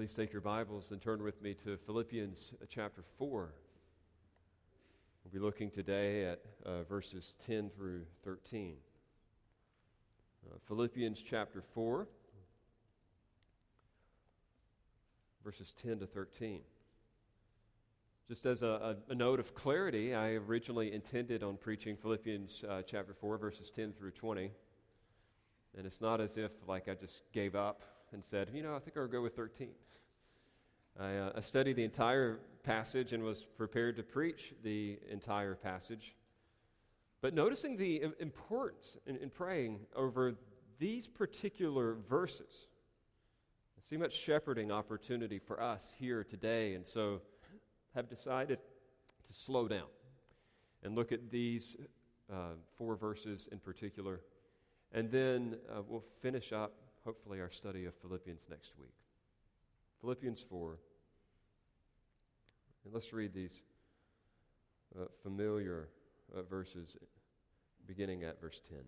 Please take your Bibles and turn with me to Philippians uh, chapter 4. We'll be looking today at uh, verses 10 through 13. Uh, Philippians chapter 4, verses 10 to 13. Just as a, a, note of clarity, I originally intended on preaching Philippians uh, chapter 4, verses 10 through 20. And it's not as if, like, I just gave up and said, you know, I think I'll go with 13. I, uh, I, studied the entire passage and was prepared to preach the entire passage. But noticing the importance in, in praying over these particular verses, I see much shepherding opportunity for us here today, and so have decided to slow down and look at these uh, four verses in particular. And then uh, we'll finish up hopefully, our study of Philippians next week. Philippians 4. And let's read these uh, familiar uh, verses beginning at verse 10.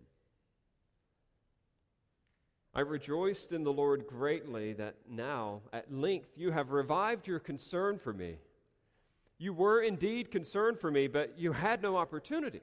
I rejoiced in the Lord greatly that now, at length, you have revived your concern for me. You were indeed concerned for me, but you had no opportunity.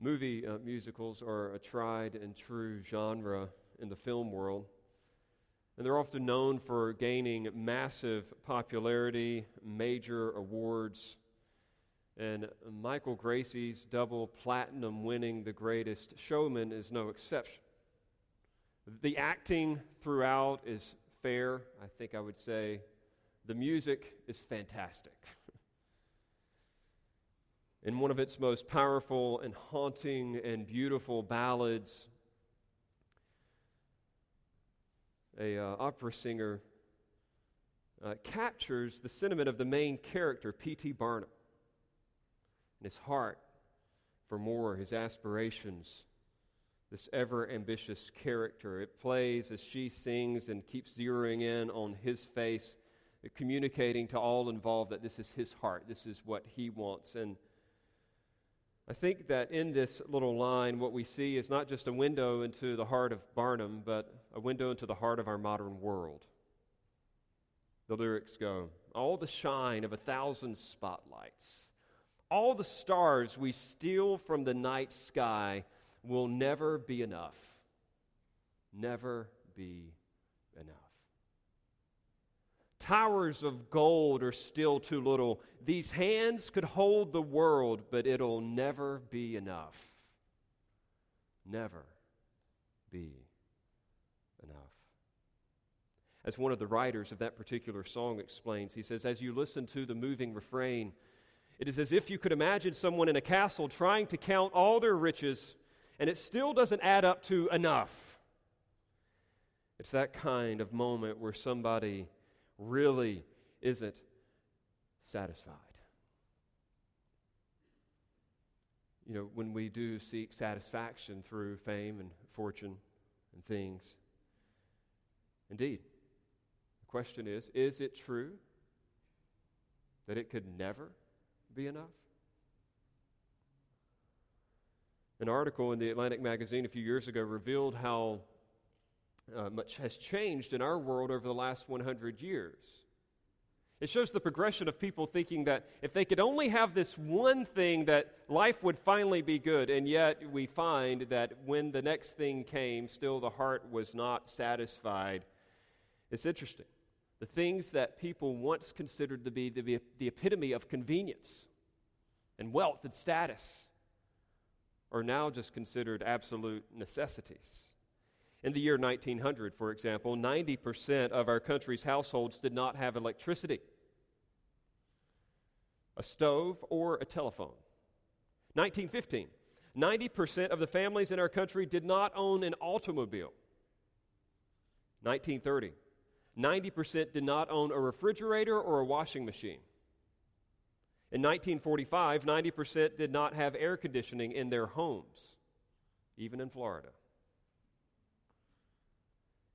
Movie uh, musicals are a tried and true genre in the film world. And they're often known for gaining massive popularity, major awards. And Michael Gracey's double platinum winning The Greatest Showman is no exception. The acting throughout is fair, I think I would say. The music is fantastic. in one of its most powerful and haunting and beautiful ballads, a uh, opera singer uh, captures the sentiment of the main character, P.T. Barnum, and his heart for more, his aspirations, this ever ambitious character. It plays as she sings and keeps zeroing in on his face, communicating to all involved that this is his heart, this is what he wants. And I think that in this little line, what we see is not just a window into the heart of Barnum, but a window into the heart of our modern world. The lyrics go All the shine of a thousand spotlights, all the stars we steal from the night sky will never be enough. Never be. Towers of gold are still too little. These hands could hold the world, but it'll never be enough. Never be enough. As one of the writers of that particular song explains, he says, As you listen to the moving refrain, it is as if you could imagine someone in a castle trying to count all their riches, and it still doesn't add up to enough. It's that kind of moment where somebody really isn't satisfied. You know, when we do seek satisfaction through fame and fortune and things, indeed, the question is is it true that it could never be enough? An article in the Atlantic magazine a few years ago revealed how uh, much has changed in our world over the last 100 years. It shows the progression of people thinking that if they could only have this one thing, that life would finally be good. And yet we find that when the next thing came, still the heart was not satisfied. It's interesting. The things that people once considered to be the, the epitome of convenience and wealth and status are now just considered absolute necessities. In the year 1900, for example, 90% of our country's households did not have electricity, a stove, or a telephone. 1915, 90% of the families in our country did not own an automobile. 1930, 90% did not own a refrigerator or a washing machine. In 1945, 90% did not have air conditioning in their homes, even in Florida.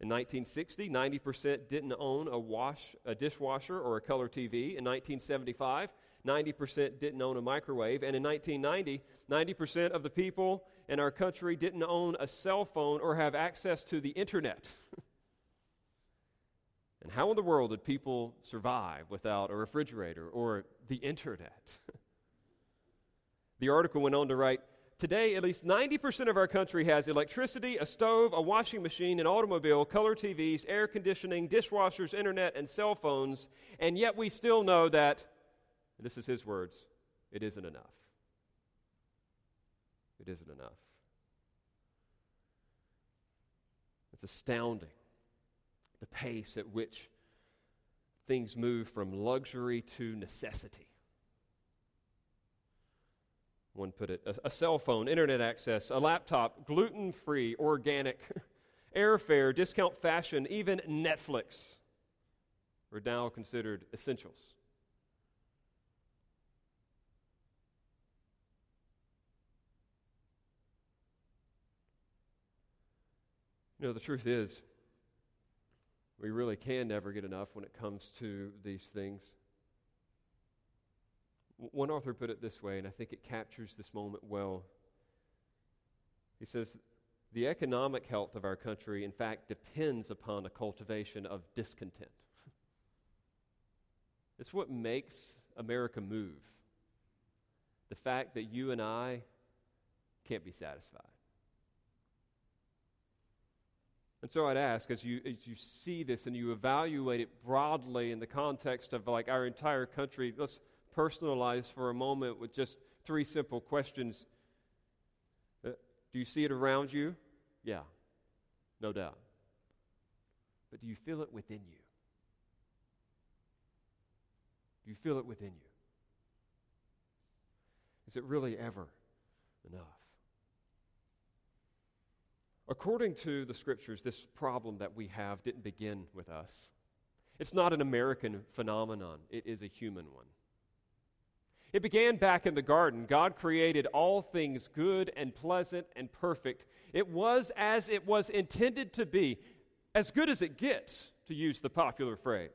In 1960, 90% didn't own a, wash, a dishwasher or a color TV. In 1975, 90% didn't own a microwave. And in 1990, 90% of the people in our country didn't own a cell phone or have access to the internet. and how in the world did people survive without a refrigerator or the internet? the article went on to write Today, at least 90% of our country has electricity, a stove, a washing machine, an automobile, color TVs, air conditioning, dishwashers, internet, and cell phones, and yet we still know that, this is his words, it isn't enough. It isn't enough. It's astounding the pace at which things move from luxury to necessity. One put it a, a cell phone, internet access, a laptop, gluten free, organic, airfare, discount fashion, even Netflix are now considered essentials. You know, the truth is, we really can never get enough when it comes to these things. One author put it this way, and I think it captures this moment well. He says, The economic health of our country, in fact, depends upon a cultivation of discontent. It's what makes America move. The fact that you and I can't be satisfied. And so I'd ask, as you, as you see this and you evaluate it broadly in the context of like our entire country, let's personalize for a moment with just three simple questions. Uh, do you see it around you? Yeah, no doubt. But do you feel it within you? Do you feel it within you? Is it really ever enough? According to the scriptures, this problem that we have didn't begin with us. It's not an American phenomenon, it is a human one. It began back in the garden. God created all things good and pleasant and perfect. It was as it was intended to be, as good as it gets, to use the popular phrase.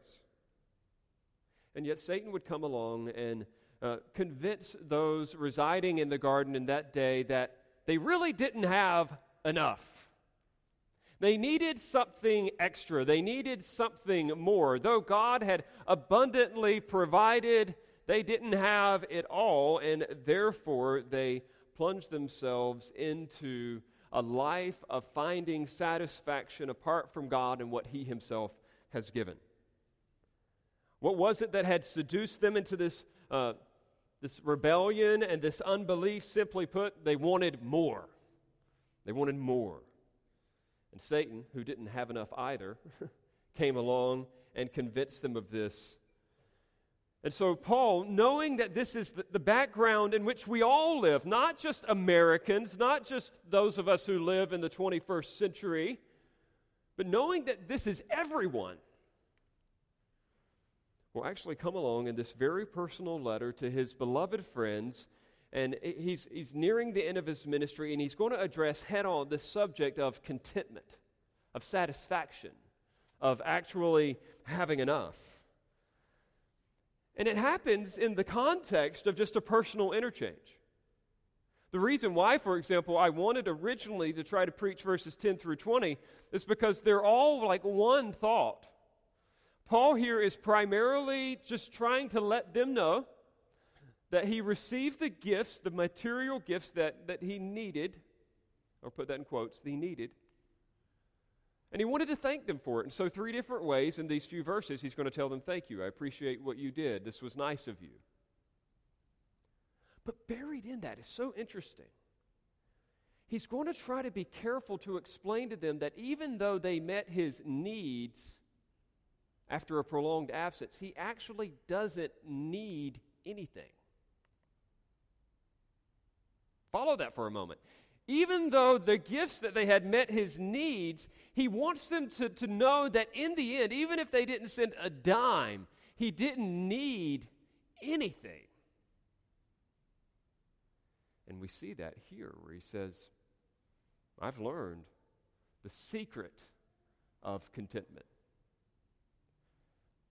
And yet Satan would come along and uh, convince those residing in the garden in that day that they really didn't have enough. They needed something extra. They needed something more. Though God had abundantly provided, they didn't have it all, and therefore they plunged themselves into a life of finding satisfaction apart from God and what He Himself has given. What was it that had seduced them into this, uh, this rebellion and this unbelief? Simply put, they wanted more. They wanted more. And Satan, who didn't have enough either, came along and convinced them of this. And so, Paul, knowing that this is the, background in which we all live, not just Americans, not just those of us who live in the 21st century, but knowing that this is everyone, will actually come along in this very personal letter to his beloved friends and he's, he's nearing the end of his ministry, and he's going to address head on this subject of contentment, of satisfaction, of actually having enough. And it happens in the context of just a personal interchange. The reason why, for example, I wanted originally to try to preach verses 10 through 20 is because they're all like one thought. Paul here is primarily just trying to let them know that he received the gifts, the material gifts that, that he needed, or put that in quotes, he needed. And he wanted to thank them for it. And so, three different ways in these few verses, he's going to tell them, Thank you. I appreciate what you did. This was nice of you. But buried in that is so interesting. He's going to try to be careful to explain to them that even though they met his needs after a prolonged absence, he actually doesn't need anything. Follow that for a moment. Even though the gifts that they had met his needs, he wants them to, to know that in the end, even if they didn't send a dime, he didn't need anything. And we see that here where he says, I've learned the secret of contentment.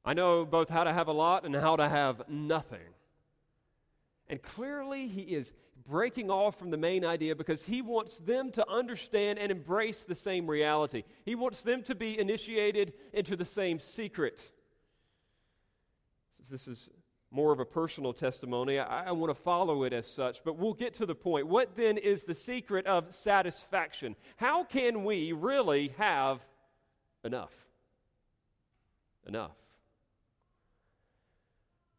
I know both how to have a lot and how to have nothing. And clearly, he is breaking off from the main idea because he wants them to understand and embrace the same reality. He wants them to be initiated into the same secret. This is more of a personal testimony. I, I want to follow it as such, but we'll get to the point. What then is the secret of satisfaction? How can we really have enough? Enough.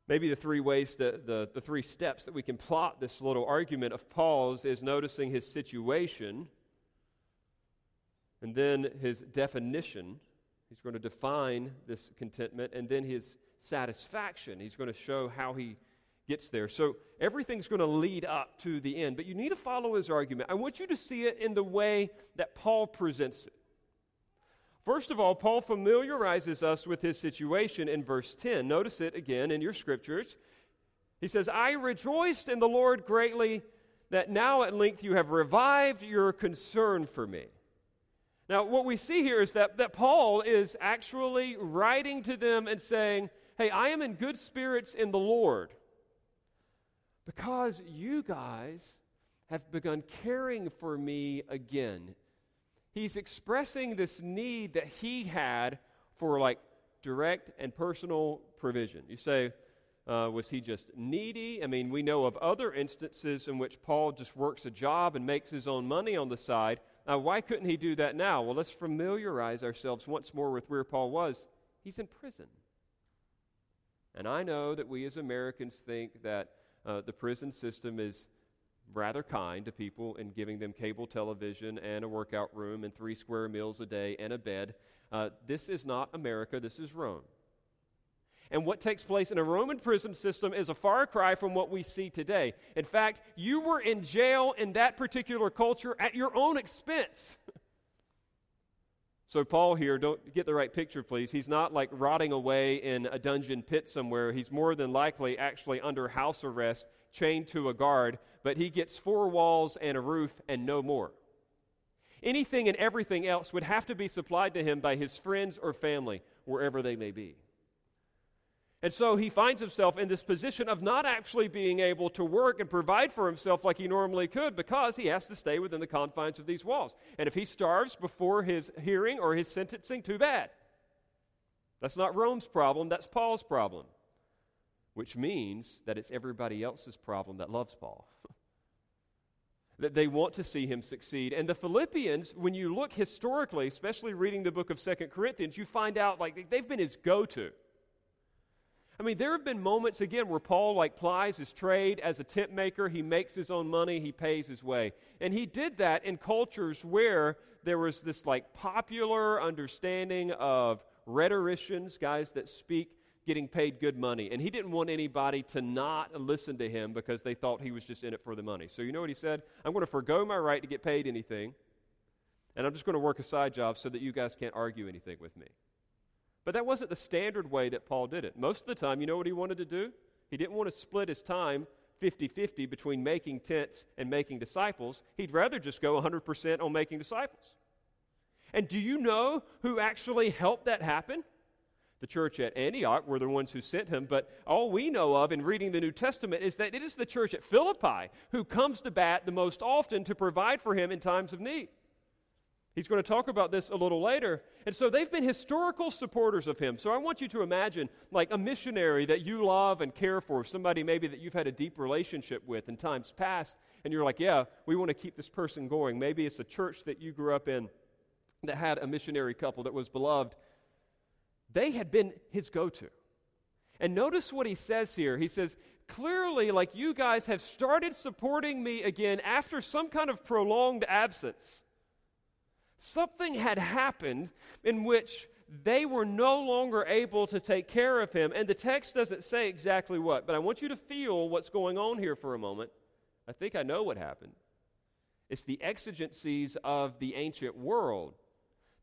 Maybe the three ways, to, the, the three steps that we can plot this little argument of Paul's is noticing his situation and then his definition. He's going to define this contentment and then his satisfaction. He's going to show how he gets there. So everything's going to lead up to the end, but you need to follow his argument. I want you to see it in the way that Paul presents it. First of all, Paul familiarizes us with his situation in verse 10. Notice it again in your scriptures. He says, I rejoiced in the Lord greatly that now at length you have revived your concern for me. Now, what we see here is that, that Paul is actually writing to them and saying, Hey, I am in good spirits in the Lord because you guys have begun caring for me again. He's expressing this need that he had for like direct and personal provision. You say, uh, was he just needy? I mean, we know of other instances in which Paul just works a job and makes his own money on the side. Now, why couldn't he do that now? Well, let's familiarize ourselves once more with where Paul was. He's in prison. And I know that we as Americans think that uh, the prison system is rather kind to people in giving them cable television and a workout room and three square meals a day and a bed. Uh, this is not America, this is Rome. And what takes place in a Roman prison system is a far cry from what we see today. In fact, you were in jail in that particular culture at your own expense. So, Paul here, don't get the right picture, please. He's not like rotting away in a dungeon pit somewhere. He's more than likely actually under house arrest, chained to a guard, but he gets four walls and a roof and no more. Anything and everything else would have to be supplied to him by his friends or family, wherever they may be. And so he finds himself in this position of not actually being able to work and provide for himself like he normally could because he has to stay within the confines of these walls. And if he starves before his hearing or his sentencing, too bad. That's not Rome's problem, that's Paul's problem. Which means that it's everybody else's problem that loves Paul. that they want to see him succeed. And the Philippians, when you look historically, especially reading the book of Second Corinthians, you find out like they've been his go to. I mean, there have been moments again where Paul like plies his trade as a tent maker. He makes his own money. He pays his way, and he did that in cultures where there was this like popular understanding of rhetoricians, guys that speak getting paid good money, and he didn't want anybody to not listen to him because they thought he was just in it for the money. So you know what he said? I'm going to forego my right to get paid anything, and I'm just going to work a side job so that you guys can't argue anything with me. But that wasn't the standard way that Paul did it. Most of the time, you know what he wanted to do? He didn't want to split his time 50 50 between making tents and making disciples. He'd rather just go 100% on making disciples. And do you know who actually helped that happen? The church at Antioch were the ones who sent him, but all we know of in reading the New Testament is that it is the church at Philippi who comes to bat the most often to provide for him in times of need. He's going to talk about this a little later. And so they've been historical supporters of him. So I want you to imagine like a missionary that you love and care for, somebody maybe that you've had a deep relationship with in times past, and you're like, yeah, we want to keep this person going. Maybe it's a church that you grew up in that had a missionary couple that was beloved. They had been his go to. And notice what he says here. He says, clearly, like you guys have started supporting me again after some kind of prolonged absence. Something had happened in which they were no longer able to take care of him. And the text doesn't say exactly what, but I want you to feel what's going on here for a moment. I think I know what happened. It's the exigencies of the ancient world.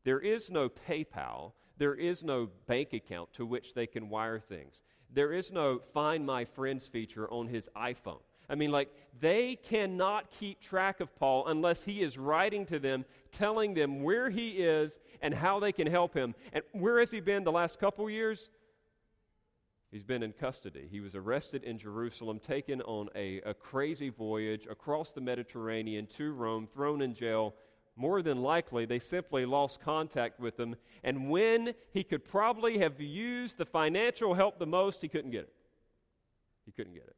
There is no PayPal, there is no bank account to which they can wire things. There is no find my friends feature on his iPhone. I mean, like, they cannot keep track of Paul unless he is writing to them, telling them where he is and how they can help him. And where has he been the last couple years? He's been in custody. He was arrested in Jerusalem, taken on a, a crazy voyage across the Mediterranean to Rome, thrown in jail. More than likely, they simply lost contact with him. And when he could probably have used the financial help the most, he couldn't get it. He couldn't get it.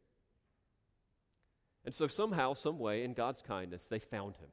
And so, somehow, some way, in God's kindness, they found him.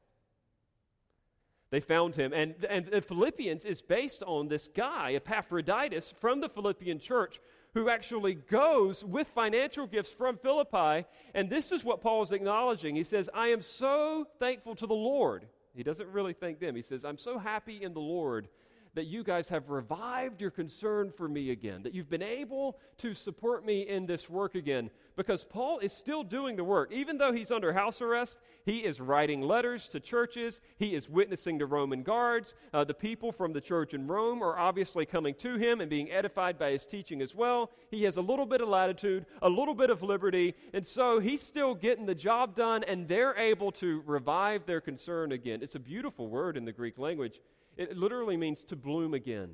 They found him. And, and the Philippians is based on this guy, Epaphroditus, from the Philippian church, who actually goes with financial gifts from Philippi. And this is what Paul is acknowledging. He says, I am so thankful to the Lord. He doesn't really thank them. He says, I'm so happy in the Lord that you guys have revived your concern for me again, that you've been able to support me in this work again. Because Paul is still doing the work. Even though he's under house arrest, he is writing letters to churches, he is witnessing to Roman guards. Uh, the people from the church in Rome are obviously coming to him and being edified by his teaching as well. He has a little bit of latitude, a little bit of liberty, and so he's still getting the job done, and they're able to revive their concern again. It's a beautiful word in the Greek language. It literally means to bloom again.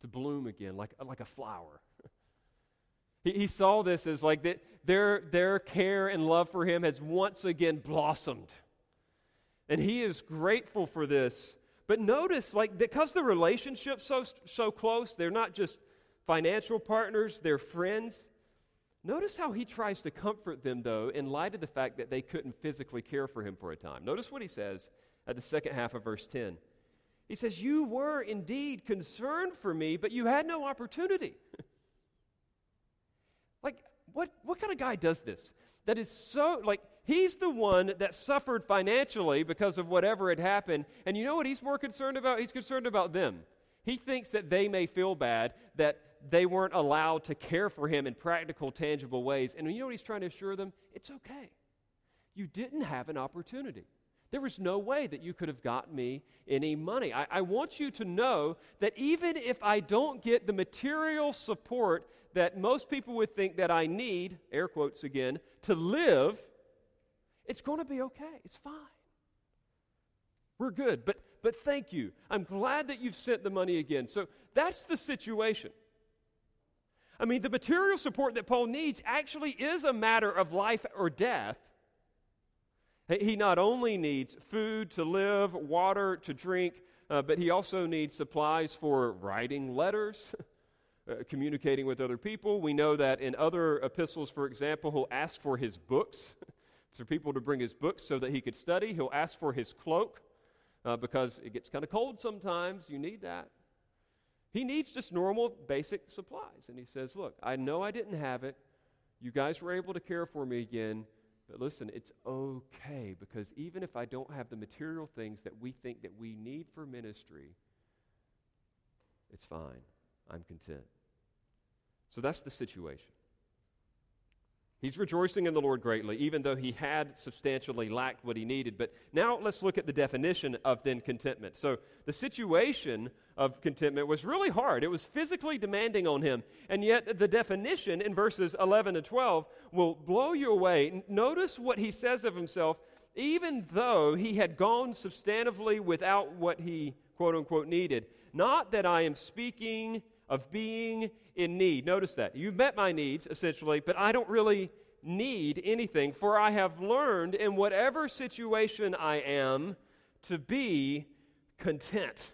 To bloom again, like, like a flower. he, he saw this as like that their, their care and love for him has once again blossomed. And he is grateful for this. But notice, like, because the relationship's so, so close, they're not just financial partners, they're friends. Notice how he tries to comfort them, though, in light of the fact that they couldn't physically care for him for a time. Notice what he says at the second half of verse 10. He says, You were indeed concerned for me, but you had no opportunity. like, what, what kind of guy does this? That is so, like, he's the one that suffered financially because of whatever had happened. And you know what he's more concerned about? He's concerned about them. He thinks that they may feel bad, that they weren't allowed to care for him in practical, tangible ways. And you know what he's trying to assure them? It's okay. You didn't have an opportunity. There was no way that you could have got me any money. I, I, want you to know that even if I don't get the material support that most people would think that I need, air quotes again, to live, it's going to be okay. It's fine. We're good. But, but thank you. I'm glad that you've sent the money again. So that's the situation. I mean, the material support that Paul needs actually is a matter of life or death. He not only needs food to live, water to drink, uh, but he also needs supplies for writing letters, uh, communicating with other people. We know that in other epistles, for example, he'll ask for his books, for people to bring his books so that he could study. He'll ask for his cloak uh, because it gets kind of cold sometimes. You need that. He needs just normal, basic supplies. And he says, Look, I know I didn't have it. You guys were able to care for me again. But listen, it's okay because even if I don't have the material things that we think that we need for ministry, it's fine. I'm content. So that's the situation. He's rejoicing in the Lord greatly, even though he had substantially lacked what he needed. But now let's look at the definition of then contentment. So the situation of contentment was really hard. It was physically demanding on him. And yet the definition in verses 11 and 12 will blow you away. Notice what he says of himself, even though he had gone substantively without what he, quote unquote, needed. Not that I am speaking of being in need. Notice that. You've met my needs, essentially, but I don't really need anything, for I have learned in whatever situation I am to be content.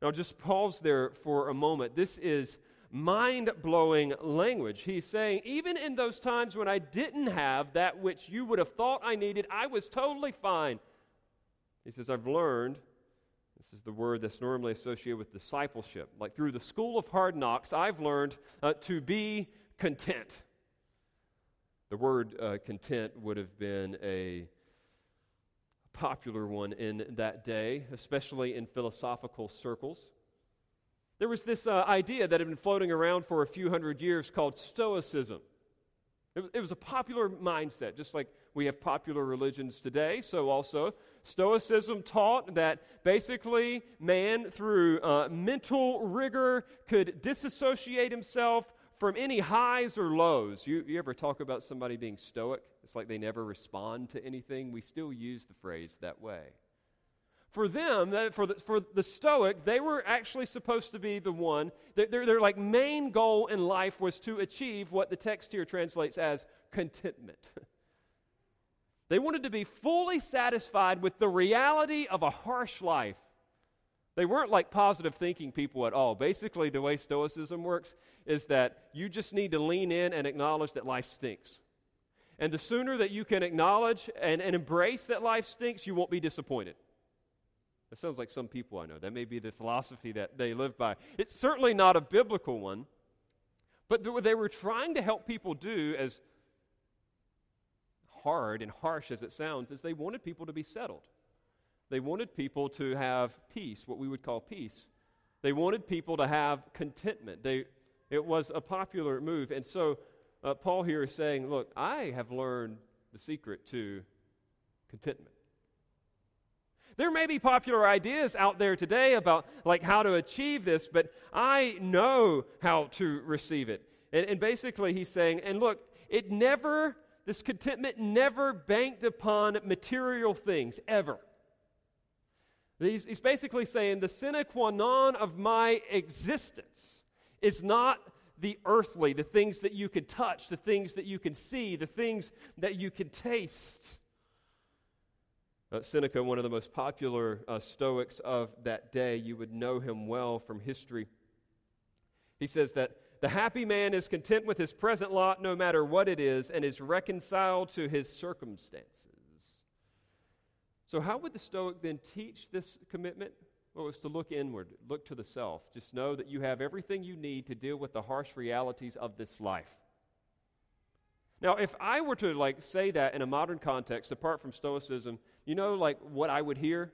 Now, just pause there for a moment. This is mind blowing language. He's saying, even in those times when I didn't have that which you would have thought I needed, I was totally fine. He says, I've learned this is the word that's normally associated with discipleship. Like through the school of hard knocks, I've learned uh, to be content. The word uh, content would have been a popular one in that day, especially in philosophical circles. There was this uh, idea that had been floating around for a few hundred years called Stoicism. It, it was a popular mindset, just like we have popular religions today. So, also, Stoicism taught that basically man, through uh, mental rigor, could disassociate himself from any highs or lows. You, you ever talk about somebody being stoic? It's like they never respond to anything. We still use the phrase that way. For them, for the, for the Stoic, they were actually supposed to be the one, their, their, like main goal in life was to achieve what the text here translates as contentment. they wanted to be fully satisfied with the reality of a harsh life. They weren't like positive thinking people at all. Basically, the way Stoicism works is that you just need to lean in and acknowledge that life stinks. And the sooner that you can acknowledge and, and embrace that life stinks, you won't be disappointed. That sounds like some people I know. That may be the philosophy that they live by. It's certainly not a biblical one, but what they were trying to help people do, as hard and harsh as it sounds, is they wanted people to be settled. They wanted people to have peace, what we would call peace. They wanted people to have contentment. They, it was a popular move. And so uh, Paul here is saying, Look, I have learned the secret to contentment. There may be popular ideas out there today about like how to achieve this, but I know how to receive it. And, and basically, he's saying, and look, it never, this contentment never banked upon material things, ever. He's, he's basically saying the sine qua non of my existence is not the earthly, the things that you can touch, the things that you can see, the things that you can taste. Uh, Seneca, one of the most popular uh, Stoics of that day, you would know him well from history. He says that the happy man is content with his present lot, no matter what it is, and is reconciled to his circumstances. So, how would the Stoic then teach this commitment? Well, it's to look inward, look to the self. Just know that you have everything you need to deal with the harsh realities of this life. Now, if I were to like say that in a modern context, apart from Stoicism, you know, like what I would hear?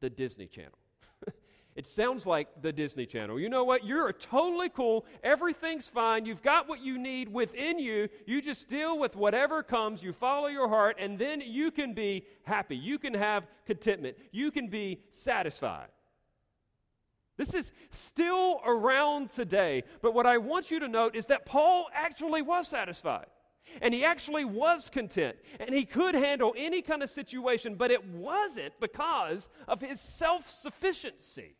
The Disney Channel. it sounds like the Disney Channel. You know what? You're totally cool. Everything's fine. You've got what you need within you. You just deal with whatever comes. You follow your heart, and then you can be happy. You can have contentment. You can be satisfied. This is still around today. But what I want you to note is that Paul actually was satisfied. And he actually was content. And he could handle any kind of situation, but it wasn't because of his self sufficiency.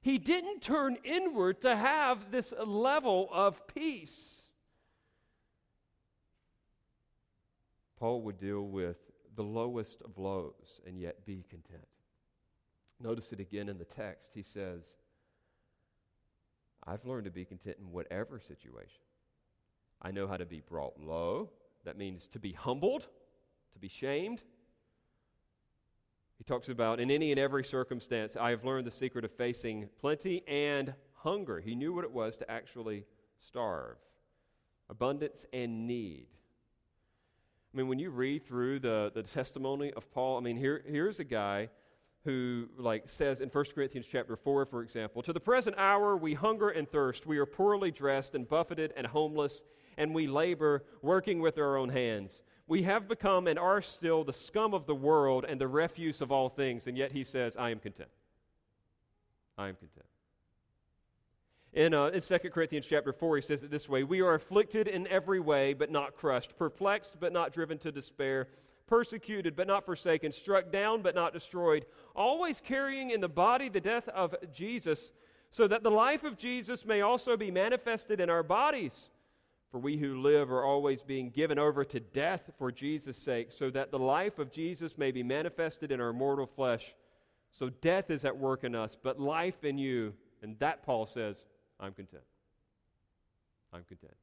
He didn't turn inward to have this level of peace. Paul would deal with the lowest of lows and yet be content. Notice it again in the text. He says, I've learned to be content in whatever situation. I know how to be brought low. That means to be humbled, to be shamed. He talks about in any and every circumstance, I have learned the secret of facing plenty and hunger. He knew what it was to actually starve, abundance and need. I mean, when you read through the, the testimony of Paul, I mean, here, here's a guy who like says in 1 corinthians chapter 4 for example to the present hour we hunger and thirst we are poorly dressed and buffeted and homeless and we labor, working with our own hands. We have become and are still the scum of the world and the refuse of all things, and yet he says, I am content. I am content. In, uh, in 2 Corinthians chapter 4, he says it this way We are afflicted in every way, but not crushed, perplexed, but not driven to despair, persecuted, but not forsaken, struck down, but not destroyed, always carrying in the body the death of Jesus, so that the life of Jesus may also be manifested in our bodies. For we who live are always being given over to death for Jesus' sake, so that the life of Jesus may be manifested in our mortal flesh. So death is at work in us, but life in you. And that, Paul says, I'm content. I'm content.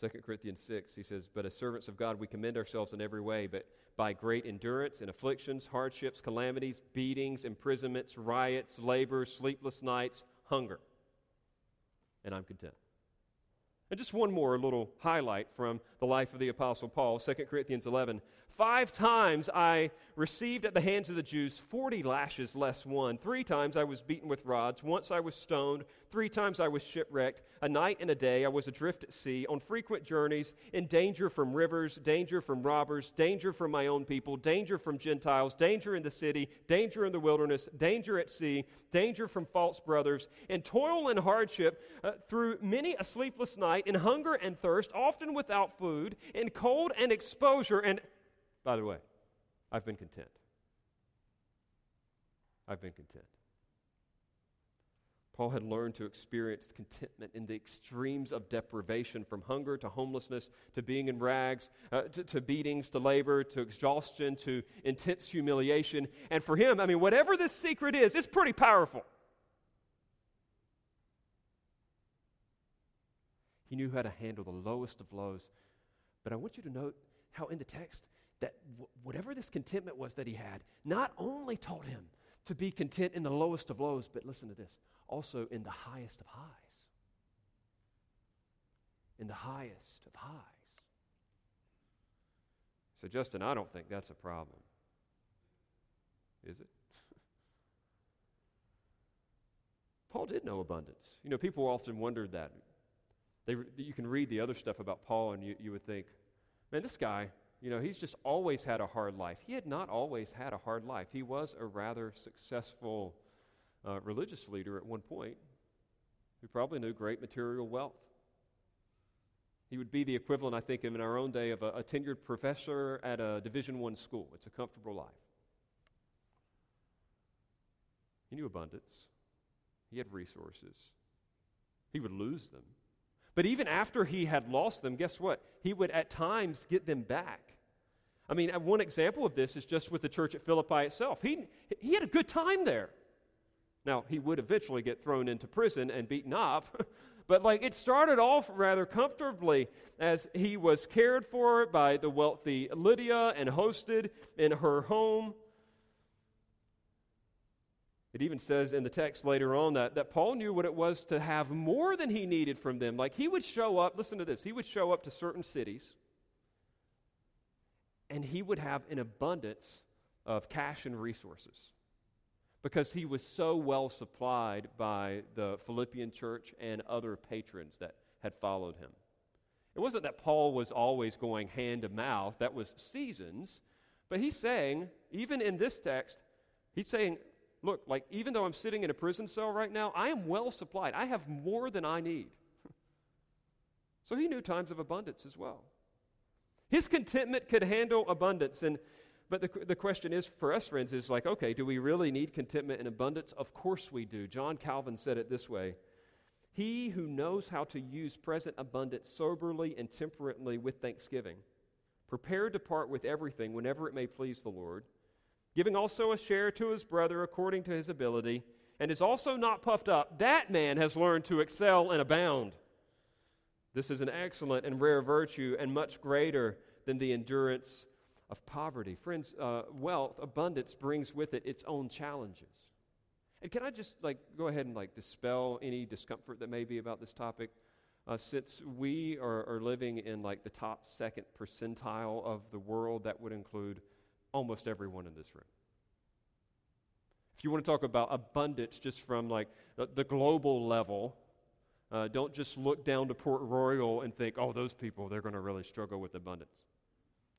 2 Corinthians 6, he says, But as servants of God, we commend ourselves in every way, but by great endurance in afflictions, hardships, calamities, beatings, imprisonments, riots, labors, sleepless nights, hunger and I'm content. And just one more little highlight from the life of the Apostle Paul, 2 Corinthians 11. Five times I received at the hands of the Jews 40 lashes less one. Three times I was beaten with rods. Once I was stoned. Three times I was shipwrecked. A night and a day I was adrift at sea, on frequent journeys, in danger from rivers, danger from robbers, danger from my own people, danger from Gentiles, danger in the city, danger in the wilderness, danger at sea, danger from false brothers, in toil and hardship, uh, through many a sleepless night, in hunger and thirst, often without food, in cold and exposure, and by the way, I've been content. I've been content. Paul had learned to experience contentment in the extremes of deprivation from hunger to homelessness to being in rags uh, to, to beatings to labor to exhaustion to intense humiliation. And for him, I mean, whatever this secret is, it's pretty powerful. He knew how to handle the lowest of lows. But I want you to note how in the text that w- whatever this contentment was that he had, not only taught him to be content in the lowest of lows, but listen to this, also in the highest of highs. In the highest of highs. So, Justin, I don't think that's a problem. Is it? Paul did know abundance. You know, people often wondered that. They, you can read the other stuff about Paul, and you, you would think, man, this guy, you know, he's just always had a hard life. He had not always had a hard life. He was a rather successful uh, religious leader at one point who probably knew great material wealth. He would be the equivalent, I think, in our own day of a, a tenured professor at a Division One school. It's a comfortable life. He knew abundance. He had resources. He would lose them. But even after he had lost them, guess what? He would at times get them back. I mean, uh, one example of this is just with the church at Philippi itself. He, he had a good time there. Now, he would eventually get thrown into prison and beaten up, but like it started off rather comfortably as he was cared for by the wealthy Lydia and hosted in her home. It even says in the text later on that, that Paul knew what it was to have more than he needed from them. Like he would show up, listen to this, he would show up to certain cities and he would have an abundance of cash and resources because he was so well supplied by the Philippian church and other patrons that had followed him. It wasn't that Paul was always going hand to mouth, that was seasons, but he's saying, even in this text, he's saying, look, like, even though I'm sitting in a prison cell right now, I am well supplied. I have more than I need. so he knew times of abundance as well. His contentment could handle abundance. And, but the, the question is for us, friends, is like, okay, do we really need contentment and abundance? Of course we do. John Calvin said it this way He who knows how to use present abundance soberly and temperately with thanksgiving, prepared to part with everything whenever it may please the Lord giving also a share to his brother according to his ability, and is also not puffed up, that man has learned to excel and abound. This is an excellent and rare virtue, and much greater than the endurance of poverty. Friends, uh, wealth, abundance brings with it its own challenges. And can I just like go ahead and like dispel any discomfort that may be about this topic? Uh, since we are, are living in like the top second percentile of the world, that would include almost everyone in this room. If you want to talk about abundance just from like the, global level, uh, don't just look down to Port Royal and think, oh, those people, they're going to really struggle with abundance.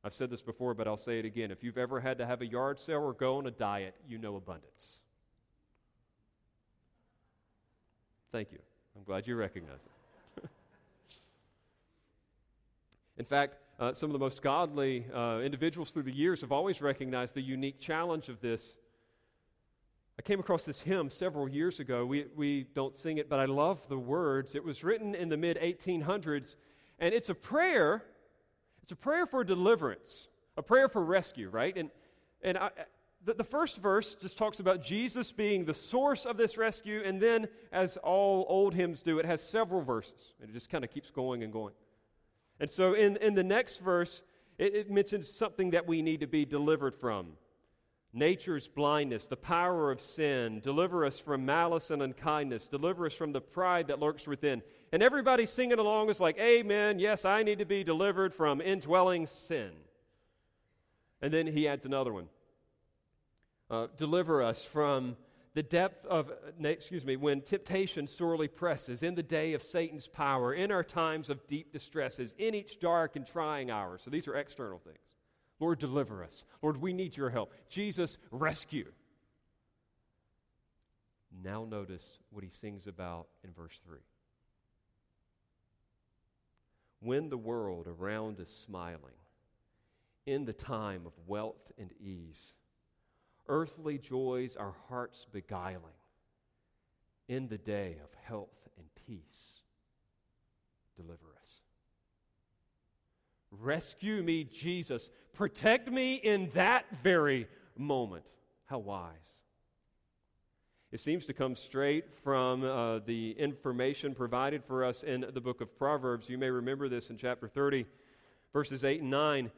I've said this before, but I'll say it again. If you've ever had to have a yard sale or go on a diet, you know abundance. Thank you. I'm glad you recognize that. In fact, uh, some of the most godly uh, individuals through the years have always recognized the unique challenge of this. I came across this hymn several years ago. We, we don't sing it, but I love the words. It was written in the mid 1800s, and it's a prayer. It's a prayer for deliverance, a prayer for rescue, right? And, and I, the, the first verse just talks about Jesus being the source of this rescue, and then, as all old hymns do, it has several verses, and it just kind of keeps going and going. And so in, in the next verse, it, it mentions something that we need to be delivered from nature's blindness, the power of sin. Deliver us from malice and unkindness. Deliver us from the pride that lurks within. And everybody singing along is like, Amen. Yes, I need to be delivered from indwelling sin. And then he adds another one uh, Deliver us from the depth of, excuse me, when temptation sorely presses, in the day of Satan's power, in our times of deep distresses, in each dark and trying hour. So these are external things. Lord, deliver us. Lord, we need your help. Jesus, rescue. Now notice what he sings about in verse 3. When the world around is smiling, in the time of wealth and ease, earthly joys our hearts beguiling, in the day of health and peace, deliver us. Rescue me, Jesus. Protect me in that very moment. How wise. It seems to come straight from uh, the information provided for us in the book of Proverbs. You may remember this in chapter 30, verses 8 and 9.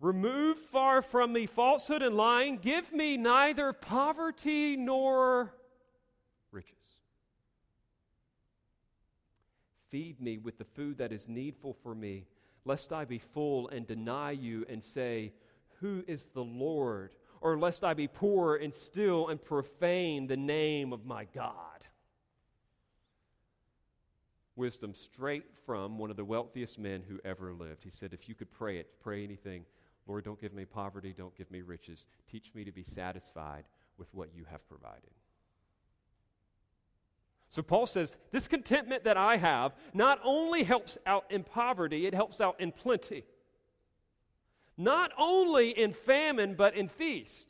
Remove far from me falsehood and lying. Give me neither poverty nor riches. Feed me with the food that is needful for me, lest I be full and deny you and say, Who is the Lord? or lest I be poor and still and profane the name of my God. Wisdom straight from one of the wealthiest men who ever lived. He said, If you could pray it, pray anything. Lord, don't give me poverty, don't give me riches. Teach me to be satisfied with what you have provided. So Paul says, This contentment that I have not only helps out in poverty, it helps out in plenty not only in famine, but in feast.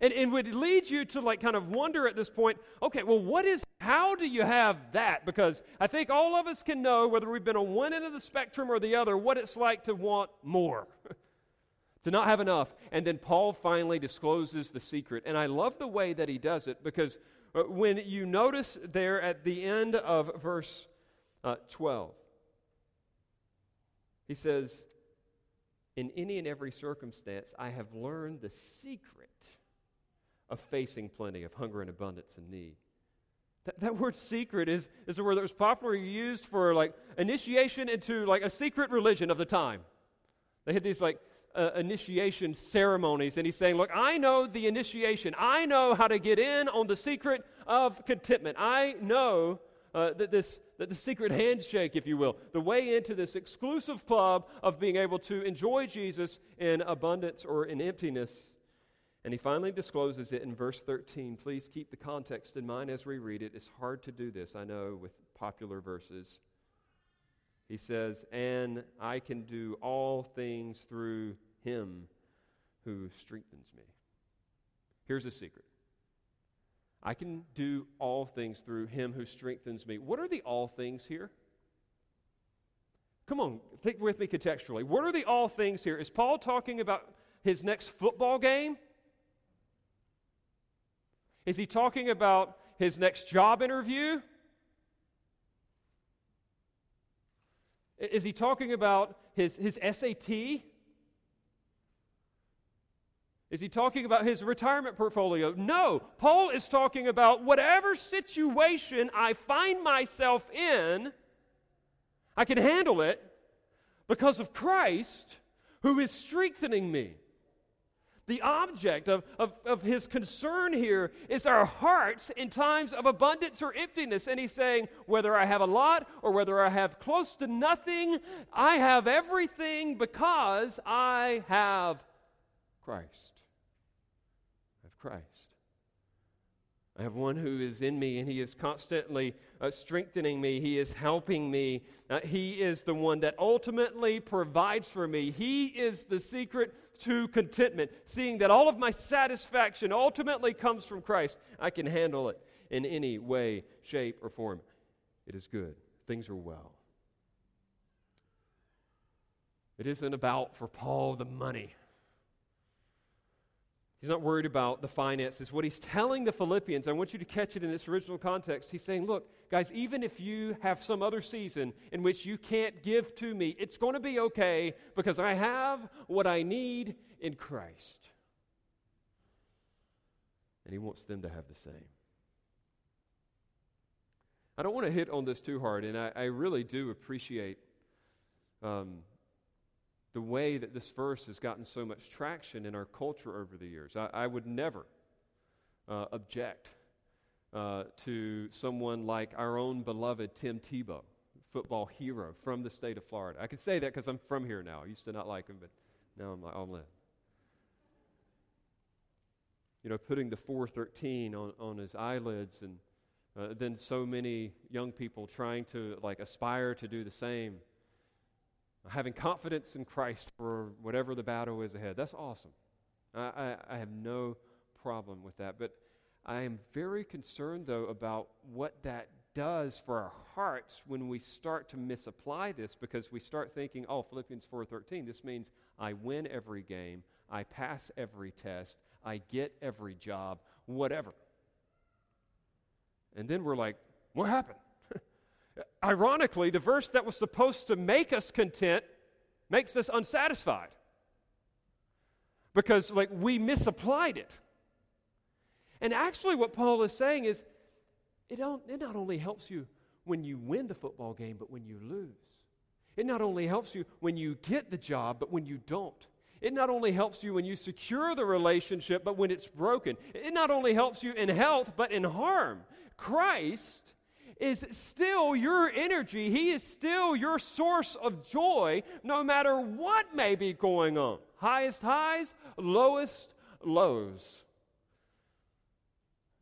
And it would lead you to like kind of wonder at this point okay, well, what is, how do you have that? Because I think all of us can know, whether we've been on one end of the spectrum or the other, what it's like to want more, to not have enough. And then Paul finally discloses the secret. And I love the way that he does it because uh, when you notice there at the end of verse uh, 12, he says, in any and every circumstance, I have learned the secret of facing plenty, of hunger and abundance and need. That, that word secret is, is a word that was popularly used for like initiation into like a secret religion of the time. They had these like uh, initiation ceremonies, and he's saying, Look, I know the initiation. I know how to get in on the secret of contentment. I know uh, that this that the secret handshake, if you will, the way into this exclusive club of being able to enjoy Jesus in abundance or in emptiness. And he finally discloses it in verse 13. Please keep the context in mind as we read it. It's hard to do this, I know, with popular verses. He says, And I can do all things through him who strengthens me. Here's a secret I can do all things through him who strengthens me. What are the all things here? Come on, think with me contextually. What are the all things here? Is Paul talking about his next football game? Is he talking about his next job interview? Is he talking about his, his SAT? Is he talking about his retirement portfolio? No. Paul is talking about whatever situation I find myself in, I can handle it because of Christ who is strengthening me. The object of, of, of his concern here is our hearts in times of abundance or emptiness. And he's saying, whether I have a lot or whether I have close to nothing, I have everything because I have Christ. I have Christ. I have one who is in me, and he is constantly uh, strengthening me. He is helping me. Uh, he is the one that ultimately provides for me. He is the secret to contentment, seeing that all of my satisfaction ultimately comes from Christ. I can handle it in any way, shape, or form. It is good. Things are well. It isn't about, for Paul, the money. He's not worried about the finances. What he's telling the Philippians, I want you to catch it in its original context. He's saying, Look, guys, even if you have some other season in which you can't give to me, it's going to be okay because I have what I need in Christ. And he wants them to have the same. I don't want to hit on this too hard, and I, I really do appreciate um, the way that this verse has gotten so much traction in our culture over the years. I, I would never uh, object uh, to someone like our own beloved Tim Tebow, football hero from the state of Florida. I can say that because I'm from here now. I used to not like him, but now I'm like, oh, man. You know, putting the 413 on, on his eyelids and uh, then so many young people trying to like aspire to do the same having confidence in Christ for whatever the battle is ahead. That's awesome. I, I, I, have no problem with that. But I am very concerned, though, about what that does for our hearts when we start to misapply this because we start thinking, oh, Philippians 4.13, this means I win every game, I pass every test, I get every job, whatever. And then we're like, what happened? Ironically, the verse that was supposed to make us content makes us unsatisfied because like we misapplied it. And actually what Paul is saying is it, it not only helps you when you win the football game, but when you lose. It not only helps you when you get the job, but when you don't. It not only helps you when you secure the relationship, but when it's broken. It not only helps you in health, but in harm. Christ is still your energy. He is still your source of joy, no matter what may be going on. Highest highs, lowest lows.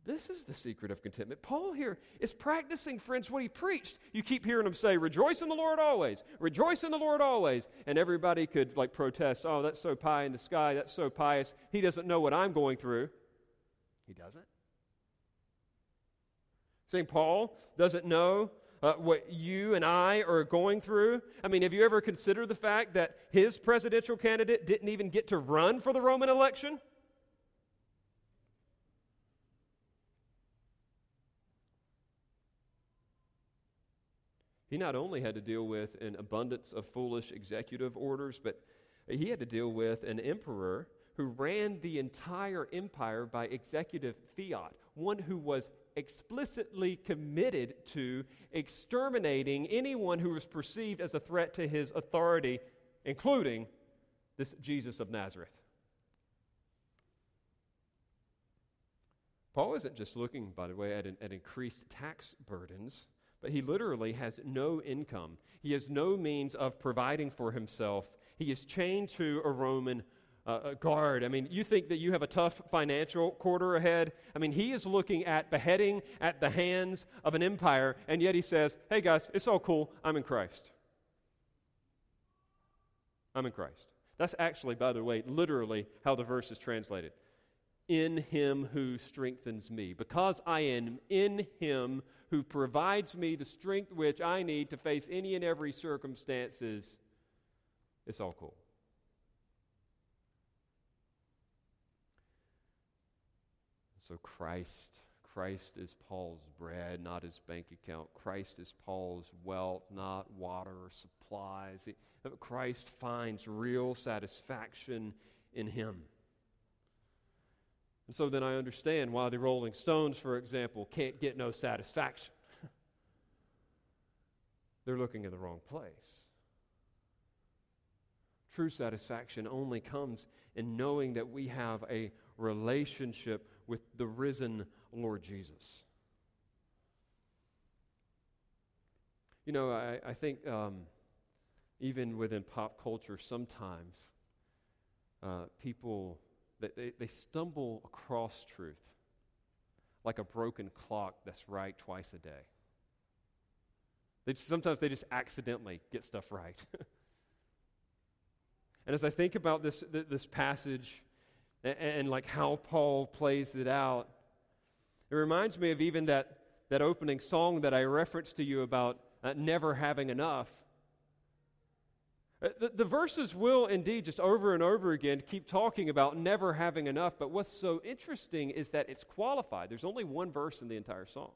This is the secret of contentment. Paul here is practicing, friends, what he preached. You keep hearing him say, Rejoice in the Lord always. Rejoice in the Lord always. And everybody could like protest, Oh, that's so pie in the sky. That's so pious. He doesn't know what I'm going through. He doesn't. St. Paul doesn't know uh, what you and I are going through. I mean, have you ever considered the fact that his presidential candidate didn't even get to run for the Roman election? He not only had to deal with an abundance of foolish executive orders, but he had to deal with an emperor who ran the entire empire by executive fiat, one who was explicitly committed to exterminating anyone who was perceived as a threat to his authority, including this Jesus of Nazareth. Paul isn't just looking, by the way, at, an, at increased tax burdens, but he literally has no income. He has no means of providing for himself. He is chained to a Roman uh, guard. I mean, you think that you have a tough financial quarter ahead. I mean, he is looking at beheading at the hands of an empire, and yet he says, hey guys, it's all cool. I'm in Christ. I'm in Christ. That's actually, by the way, literally how the verse is translated. In him who strengthens me. Because I am in him who provides me the strength which I need to face any and every circumstances, it's all cool. So Christ, Christ is Paul's bread, not his bank account. Christ is Paul's wealth, not water or supplies. Uh, Christ finds real satisfaction in him. And so then I understand why the Rolling Stones, for example, can't get no satisfaction. They're looking in the wrong place. True satisfaction only comes in knowing that we have a relationship with the risen Lord Jesus. You know, I, I think um, even within pop culture, sometimes uh, people they, they, stumble across truth like a broken clock that's right twice a day. They just, sometimes they just accidentally get stuff right. and as I think about this, this passage and, and like how Paul plays it out. It reminds me of even that, that opening song that I referenced to you about uh, never having enough. Uh, the, the, verses will indeed just over and over again keep talking about never having enough, but what's so interesting is that it's qualified. There's only one verse in the entire song.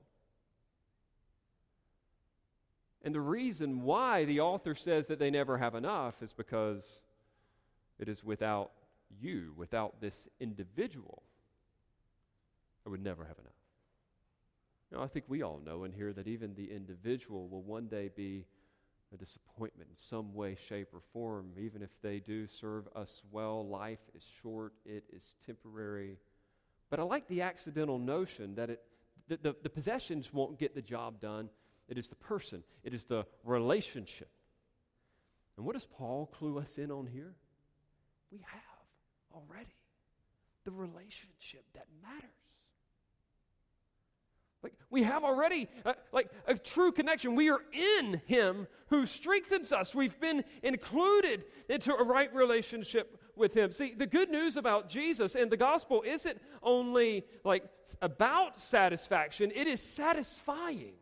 And the reason why the author says that they never have enough is because it is without you, without this individual, I would never have enough. Now, I think we all know in here that even the individual will one day be a disappointment in some way, shape, or form. Even if they do serve us well, life is short, it is temporary. But I like the accidental notion that, it, that the, the possessions won't get the job done. It is the person, it is the relationship. And what does Paul clue us in on here? We have already the relationship that matters. Like we have already uh, like a true connection. We are in him who strengthens us. We've been included into a right relationship with him. See, the good news about Jesus and the gospel isn't only like about satisfaction, it is satisfying.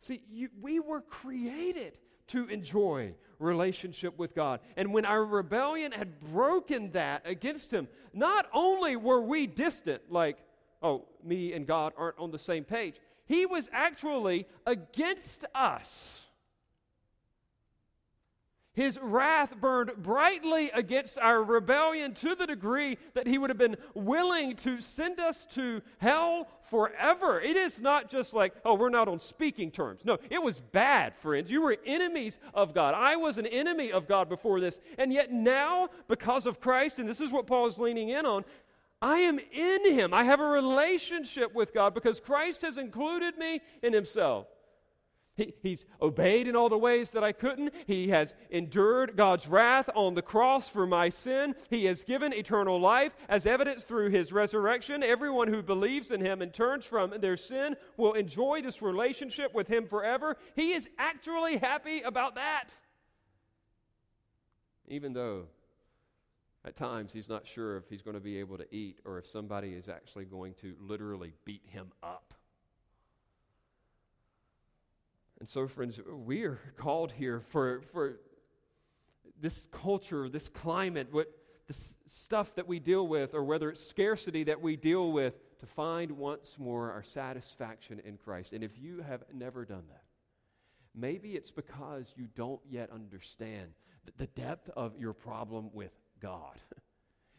See, you, we were created to enjoy relationship with God. And when our rebellion had broken that against him, not only were we distant, like oh, me and God aren't on the same page. He was actually against us. His wrath burned brightly against our rebellion to the degree that he would have been willing to send us to hell forever. It is not just like, oh, we're not on speaking terms. No, it was bad, friends. You were enemies of God. I was an enemy of God before this. And yet now, because of Christ, and this is what Paul is leaning in on, I am in Him. I have a relationship with God because Christ has included me in Himself. He, he's obeyed in all the ways that I couldn't. He has endured God's wrath on the cross for my sin. He has given eternal life as evidence through his resurrection. Everyone who believes in him and turns from their sin will enjoy this relationship with him forever. He is actually happy about that. Even though at times, he's not sure if he's going to be able to eat or if somebody is actually going to literally beat him up. And so, friends, we are called here for, for this culture, this climate, what this stuff that we deal with, or whether it's scarcity that we deal with, to find once more our satisfaction in Christ. And if you have never done that, maybe it's because you don't yet understand the depth of your problem with God.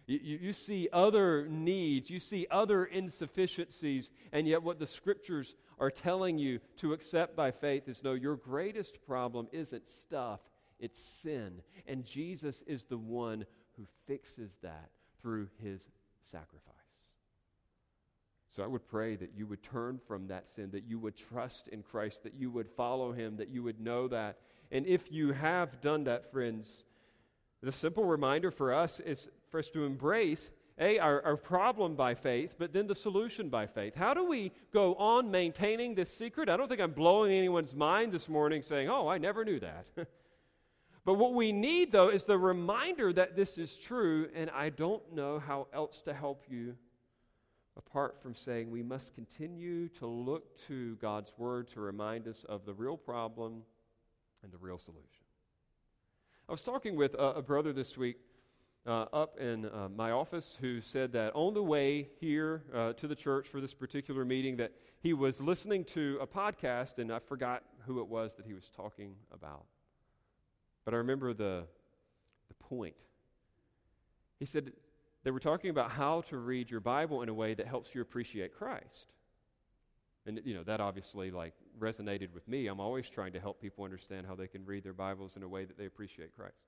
You, you, see other needs, you see other insufficiencies, and yet what the scriptures are telling you to accept by faith is no, your greatest problem isn't stuff, it's sin. And Jesus is the one who fixes that through his sacrifice. So I would pray that you would turn from that sin, that you would trust in Christ, that you would follow him, that you would know that. And if you have done that, friends, the simple reminder for us is for us to embrace a, our, our problem by faith, but then the solution by faith. How do we go on maintaining this secret? I don't think I'm blowing anyone's mind this morning saying, oh, I never knew that. but what we need, though, is the reminder that this is true, and I don't know how else to help you apart from saying we must continue to look to God's Word to remind us of the real problem and the real solution. I was talking with a, a brother this week uh, up in uh, my office who said that on the way here uh, to the church for this particular meeting that he was listening to a podcast and I forgot who it was that he was talking about. But I remember the, the point. He said they were talking about how to read your Bible in a way that helps you appreciate Christ. And you know that obviously like resonated with me. I'm always trying to help people understand how they can read their Bibles in a way that they appreciate Christ.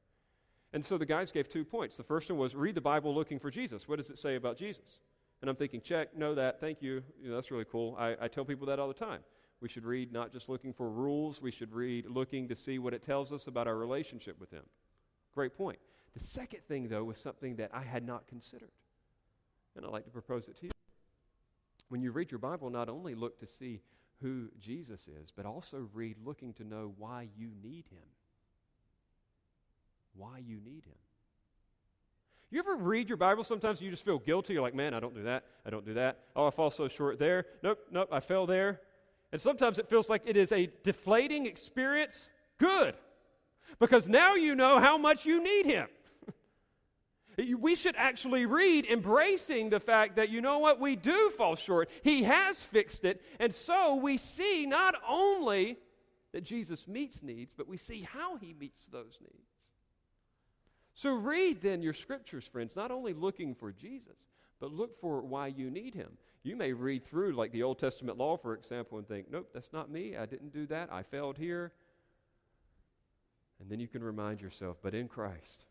And so the guys gave two points. The first one was read the Bible looking for Jesus. What does it say about Jesus? And I'm thinking, check, know that, thank you. you know, that's really cool. I, I tell people that all the time. We should read not just looking for rules, we should read looking to see what it tells us about our relationship with Him. Great point. The second thing, though, was something that I had not considered. And I'd like to propose it to you. When you read your Bible, not only look to see who Jesus is, but also read looking to know why you need him. Why you need him. You ever read your Bible sometimes you just feel guilty? You're like, man, I don't do that. I don't do that. Oh, I fall so short there. Nope, nope, I fell there. And sometimes it feels like it is a deflating experience. Good. Because now you know how much you need him. We should actually read embracing the fact that, you know what, we do fall short. He has fixed it. And so we see not only that Jesus meets needs, but we see how he meets those needs. So read then your scriptures, friends, not only looking for Jesus, but look for why you need him. You may read through, like the Old Testament law, for example, and think, nope, that's not me. I didn't do that. I failed here. And then you can remind yourself, but in Christ,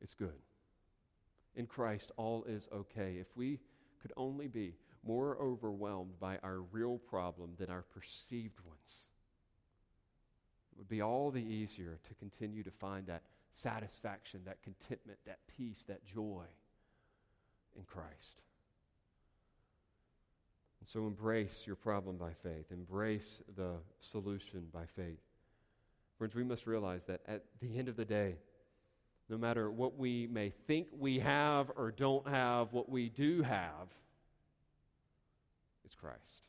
it's good. In Christ, all is okay. If we could only be more overwhelmed by our real problem than our perceived ones, it would be all the easier to continue to find that satisfaction, that contentment, that peace, that joy in Christ. And so embrace your problem by faith, embrace the solution by faith. Friends, we must realize that at the end of the day, no matter what we may think we have or don't have, what we do have is Christ.